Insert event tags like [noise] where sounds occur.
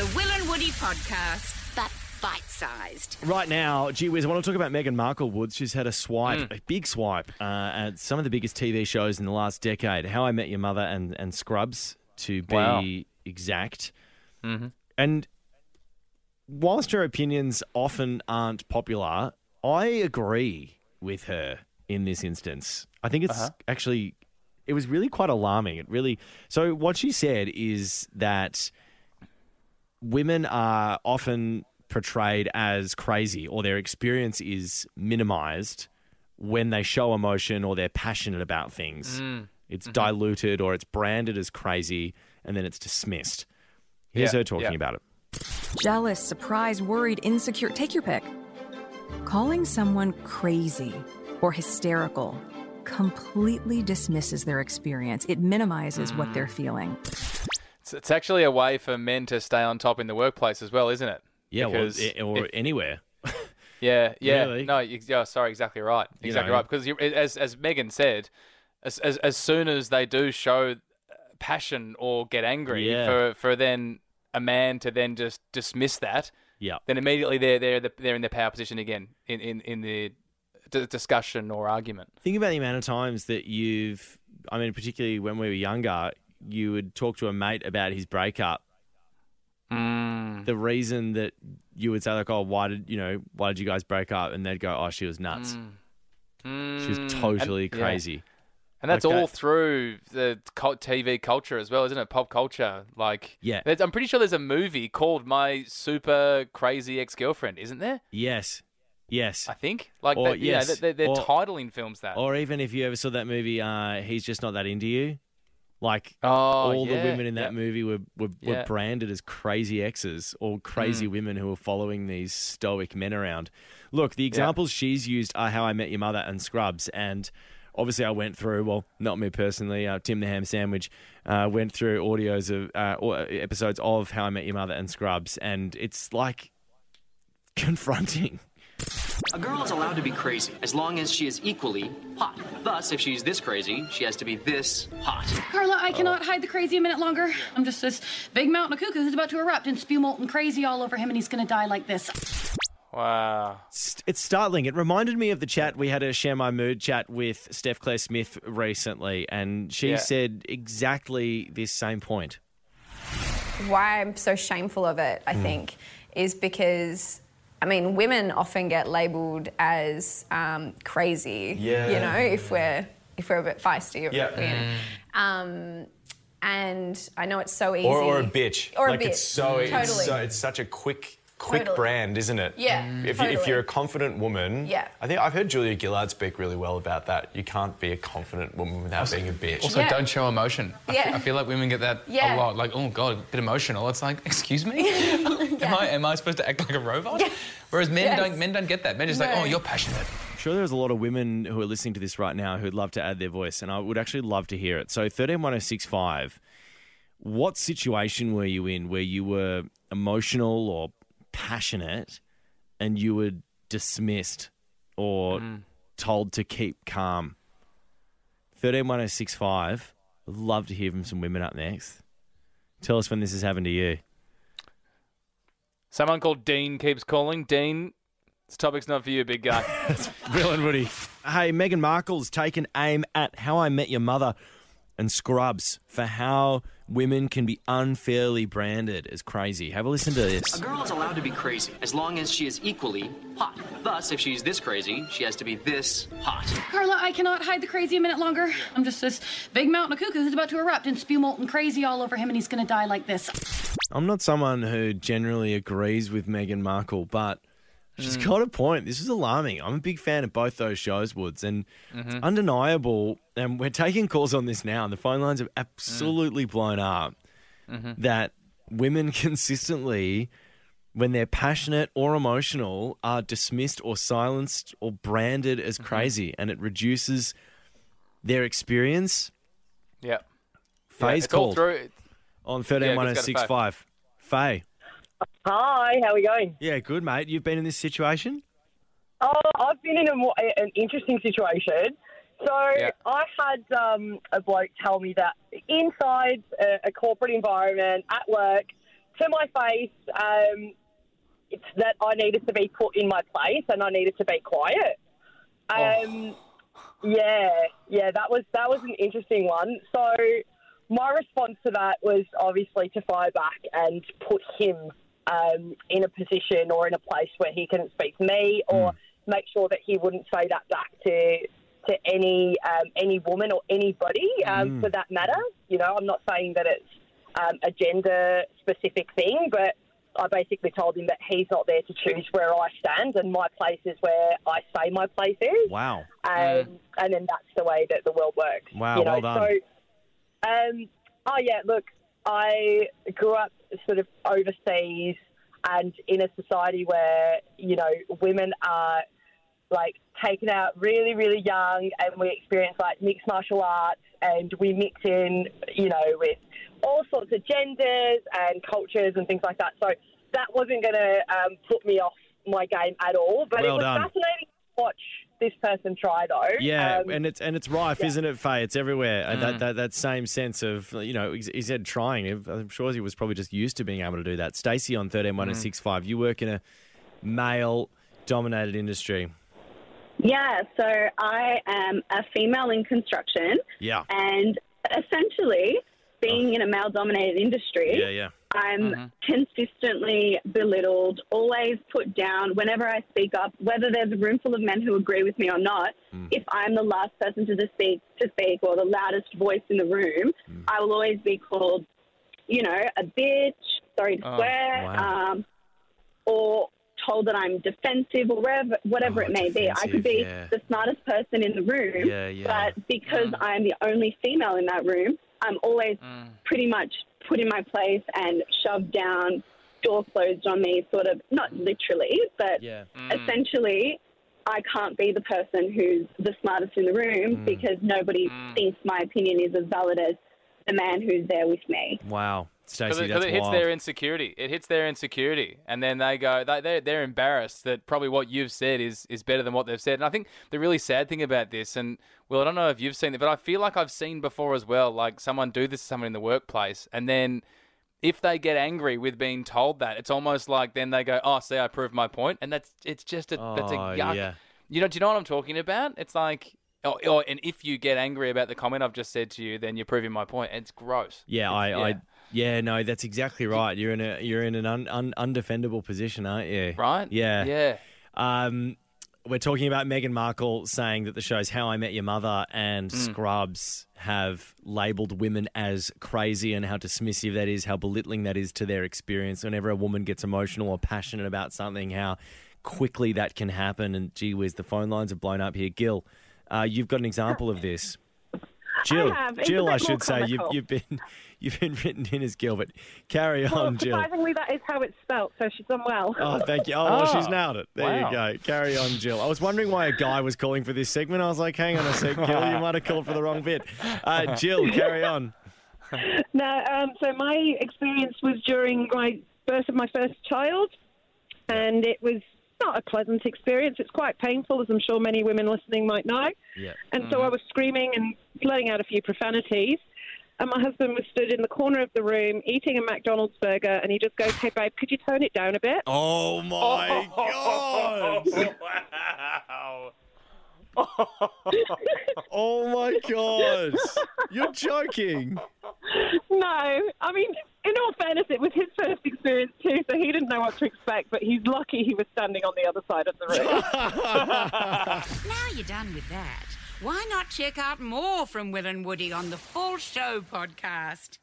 The Will and Woody Podcast, but bite sized. Right now, gee whiz, I want to talk about Meghan Markle Woods. She's had a swipe, mm. a big swipe, uh, at some of the biggest TV shows in the last decade. How I Met Your Mother and, and Scrubs, to be Wow. exact. Mm-hmm. And whilst her opinions often aren't popular, I agree with her in this instance. I think it's uh-huh. actually, it was really quite alarming. It really, so what she said is that women are often portrayed as crazy or their experience is minimized when they show emotion or they're passionate about things. Mm. It's mm-hmm. diluted or it's branded as crazy and then it's dismissed. Here's Yeah, her talking yeah. about it. Jealous, surprised, worried, insecure. Take your pick. Calling someone crazy or hysterical completely dismisses their experience. It minimizes what mm. they're feeling. It's, it's actually a way for men to stay on top in the workplace as well, isn't it? Yeah, Because i- or if- anywhere. [laughs] yeah, yeah. Really? No, you, yeah, sorry, exactly right. Exactly know. right. Because you, as as Meghan said, as, as as soon as they do show uh, passion or get angry, Yeah. for for then a man to then just dismiss that, Yeah. then immediately they're they're the- they're in their power position again in in in the d- discussion or argument. Think about the amount of times that you've, I mean, particularly when we were younger, you would talk to a mate about his breakup. Mm. The reason that you would say, like, oh, why did, you know, why did you guys break up? And they'd go, oh, she was nuts. She was Mm. totally And- yeah. crazy. And that's that- all through the TV culture as well, isn't it? Pop culture. Like, Yeah. I'm pretty sure there's a movie called My Super Crazy Ex Girlfriend, isn't there? Yes. Yes. I think. Like, Or- they, yeah, yes. they're, they're Or- titling films that. Or even if you ever saw that movie, uh, He's Just Not That Into You. Like, oh, all the women in that yeah. movie were, were, were Yeah. branded as crazy exes or crazy Mm. women who were following these stoic men around. Look, the examples she's used are How I Met Your Mother and Scrubs. And obviously, I went through, well, not me personally, uh, Tim the Ham Sandwich uh, went through audios of uh, or episodes of How I Met Your Mother and Scrubs. And it's like [laughs] confronting. A girl is allowed to be crazy as long as she is equally hot. Thus, if she's this crazy, she has to be this hot. Carla, I cannot oh. hide the crazy a minute longer. I'm just this big mountain of cuckoo who's about to erupt and spew molten crazy all over him, and he's gonna die like this. Wow. It's startling. It reminded me of the chat we had a share my mood chat with Steph Claire Smith recently, and she Yeah. said exactly this same point. why I'm so shameful of it, I hmm. think, is because. I mean, women often get labelled as um, crazy. Yeah. You know, if we're if we're a bit feisty. Yeah. you know. Um, and I know it's so easy. Or, or a bitch. Or a bitch. it's so it's Totally. so it's such a quick quick Totally. brand, isn't it? Yeah, mm. If, you, if totally. you're a confident woman, Yeah. I think I've heard Julia Gillard speak really well about that. You can't be a confident woman without being a bitch. Also, Yeah. don't show emotion. I, Yeah. fe- I feel like women get that Yeah. a lot. Like, oh god, a bit emotional. It's like, excuse me, [laughs] am I am I supposed to act like a robot? Yeah. Whereas men Yes. don't men don't get that. Men are just like, oh, you're passionate. I'm sure there's a lot of women who are listening to this right now who'd love to add their voice, and I would actually love to hear it. So, 131065, what situation were you in where you were emotional or passionate and you were dismissed or mm. told to keep calm? 131065, I'd love to hear from some women up next. Tell us when this has happened to you. Someone called Dean keeps calling. Dean, this topic's not for you, big guy. [laughs] Will and Woody. Hey, Meghan Markle's taken aim at How I Met Your Mother and Scrubs for how women can be unfairly branded as crazy. Have a listen to this. A girl is allowed to be crazy as long as she is equally hot. Thus, if she's this crazy, she has to be this hot. Carla, I cannot hide the crazy a minute longer. I'm just this big mountain of cuckoo who's about to erupt and spew molten crazy all over him, and he's gonna die like this. I'm not someone who generally agrees with Meghan Markle, but she's mm. got a point. This is alarming. I'm a big fan of both those shows, Woods, and it's mm-hmm. undeniable. And we're taking calls on this now, and the phone lines have absolutely mm. blown up. Mm-hmm. That women [laughs] consistently, when they're passionate or emotional, are dismissed or silenced or branded as mm-hmm. crazy, and it reduces their experience. yeah. Faye's all called through. on let's go to 131065. Faye. Hi, how are we going? Yeah, good, mate. You've been in this situation? Oh, I've been in a, mo- an interesting situation. So Yeah. I had um, a bloke tell me that inside a, a corporate environment at work, to my face, um, it's that I needed to be put in my place and I needed to be quiet. Um, Yeah, yeah, that was that was an interesting one. So my response to that was obviously to fire back and put him um, in a position or in a place where he couldn't speak to me, or make sure that he wouldn't say that back to to any um, any woman or anybody um, Mm. for that matter. You know, I'm not saying that it's um, a gender specific thing, but I basically told him that he's not there to choose where I stand, and my place is where I say my place is. Wow. Um, And then that's the way that the world works. Wow, you know? well done. So, um, oh yeah, look, I grew up sort of overseas and in a society where you know women are like taken out really, really young, and we experience like mixed martial arts, and we mix in, you know, with all sorts of genders and cultures and things like that. So that wasn't going to um, put me off my game at all. But it was done. fascinating to watch this person try, though. Yeah, Um, and it's and it's rife, yeah. isn't it, Faye? It's everywhere. Mm. that, that that same sense of you know, he he said trying. I'm sure he was probably just used to being able to do that. Stacey on thirteen one and Mm. six five. You work in a male dominated industry. Yeah, so I am a female in construction, Yeah. and essentially, being in a male dominated industry, Yeah, yeah. I'm mm-hmm. consistently belittled, always put down whenever I speak up, whether there's a room full of men who agree with me or not. Mm. If I'm the last person to speak, to speak or the loudest voice in the room, mm. I will always be called, you know, a bitch, sorry to Oh, swear, wow. um, or told that I'm defensive or whatever, whatever it may be. I could be yeah. the smartest person in the room, Yeah, yeah. but because mm. I'm the only female in that room, I'm always mm. pretty much put in my place and shoved down, door closed on me, sort of, not literally, but Yeah. Mm. essentially, I can't be the person who's the smartest in the room Mm. because nobody mm. thinks my opinion is as valid as the man who's there with me. Wow, Because Stacey, it, 'cause that's it hits wild. their insecurity. It hits their insecurity, and then they go. They they're, they're embarrassed that probably what you've said is is better than what they've said. And I think the really sad thing about this, and well, I don't know if you've seen it, but I feel like I've seen before as well. Like someone do this to someone in the workplace, and then if they get angry with being told that, it's almost like then they go, "Oh, see, I proved my point," and that's it's just a that's a Oh, yuck. yeah. You know, do you know what I'm talking about? It's like. Oh, oh, and if you get angry about the comment I've just said to you, then you're proving my point. It's gross. Yeah, I, I, yeah, no, that's exactly right. You're in a you're in an un, un, undefendable position, aren't you? Right? Yeah. Yeah. Um, we're talking about Meghan Markle saying that the shows How I Met Your Mother and Mm. Scrubs have labelled women as crazy and how dismissive that is, how belittling that is to their experience. Whenever a woman gets emotional or passionate about something, how quickly that can happen. And gee whiz, the phone lines have blown up here. Gil, uh, you've got an example of this. Jill, have. It's Jill, I more should say you've, you've been [laughs] you've been written in as Gil, but carry Well, on, Jill. surprisingly, that is how it's spelt, so she's done well. Oh, thank you. Oh, well, she's Oh, nailed it. There wow. you go. Carry on, Jill. I was wondering why a guy was calling for this segment. I was like, hang on a sec, Gil, you [laughs] might have called for the wrong bit. Uh, Jill, carry on. [laughs] No, um, so my experience was during my birth of my first child, and it was not a pleasant experience. It's quite painful, as I'm sure many women listening might know. Yeah. And so mm-hmm. I was screaming and letting out a few profanities. And my husband was stood in the corner of the room eating a McDonald's burger, and he just goes, "Hey, babe, could you tone it down a bit?" Oh my god! [laughs] wow. [laughs] oh my god! You're joking. No, I mean, in all fairness, it was his first experience too, so he didn't know what to expect. But he's lucky he was standing on the other side of the room. [laughs] [laughs] Now you're done with that, why not check out more from Will and Woody on the Full Show podcast?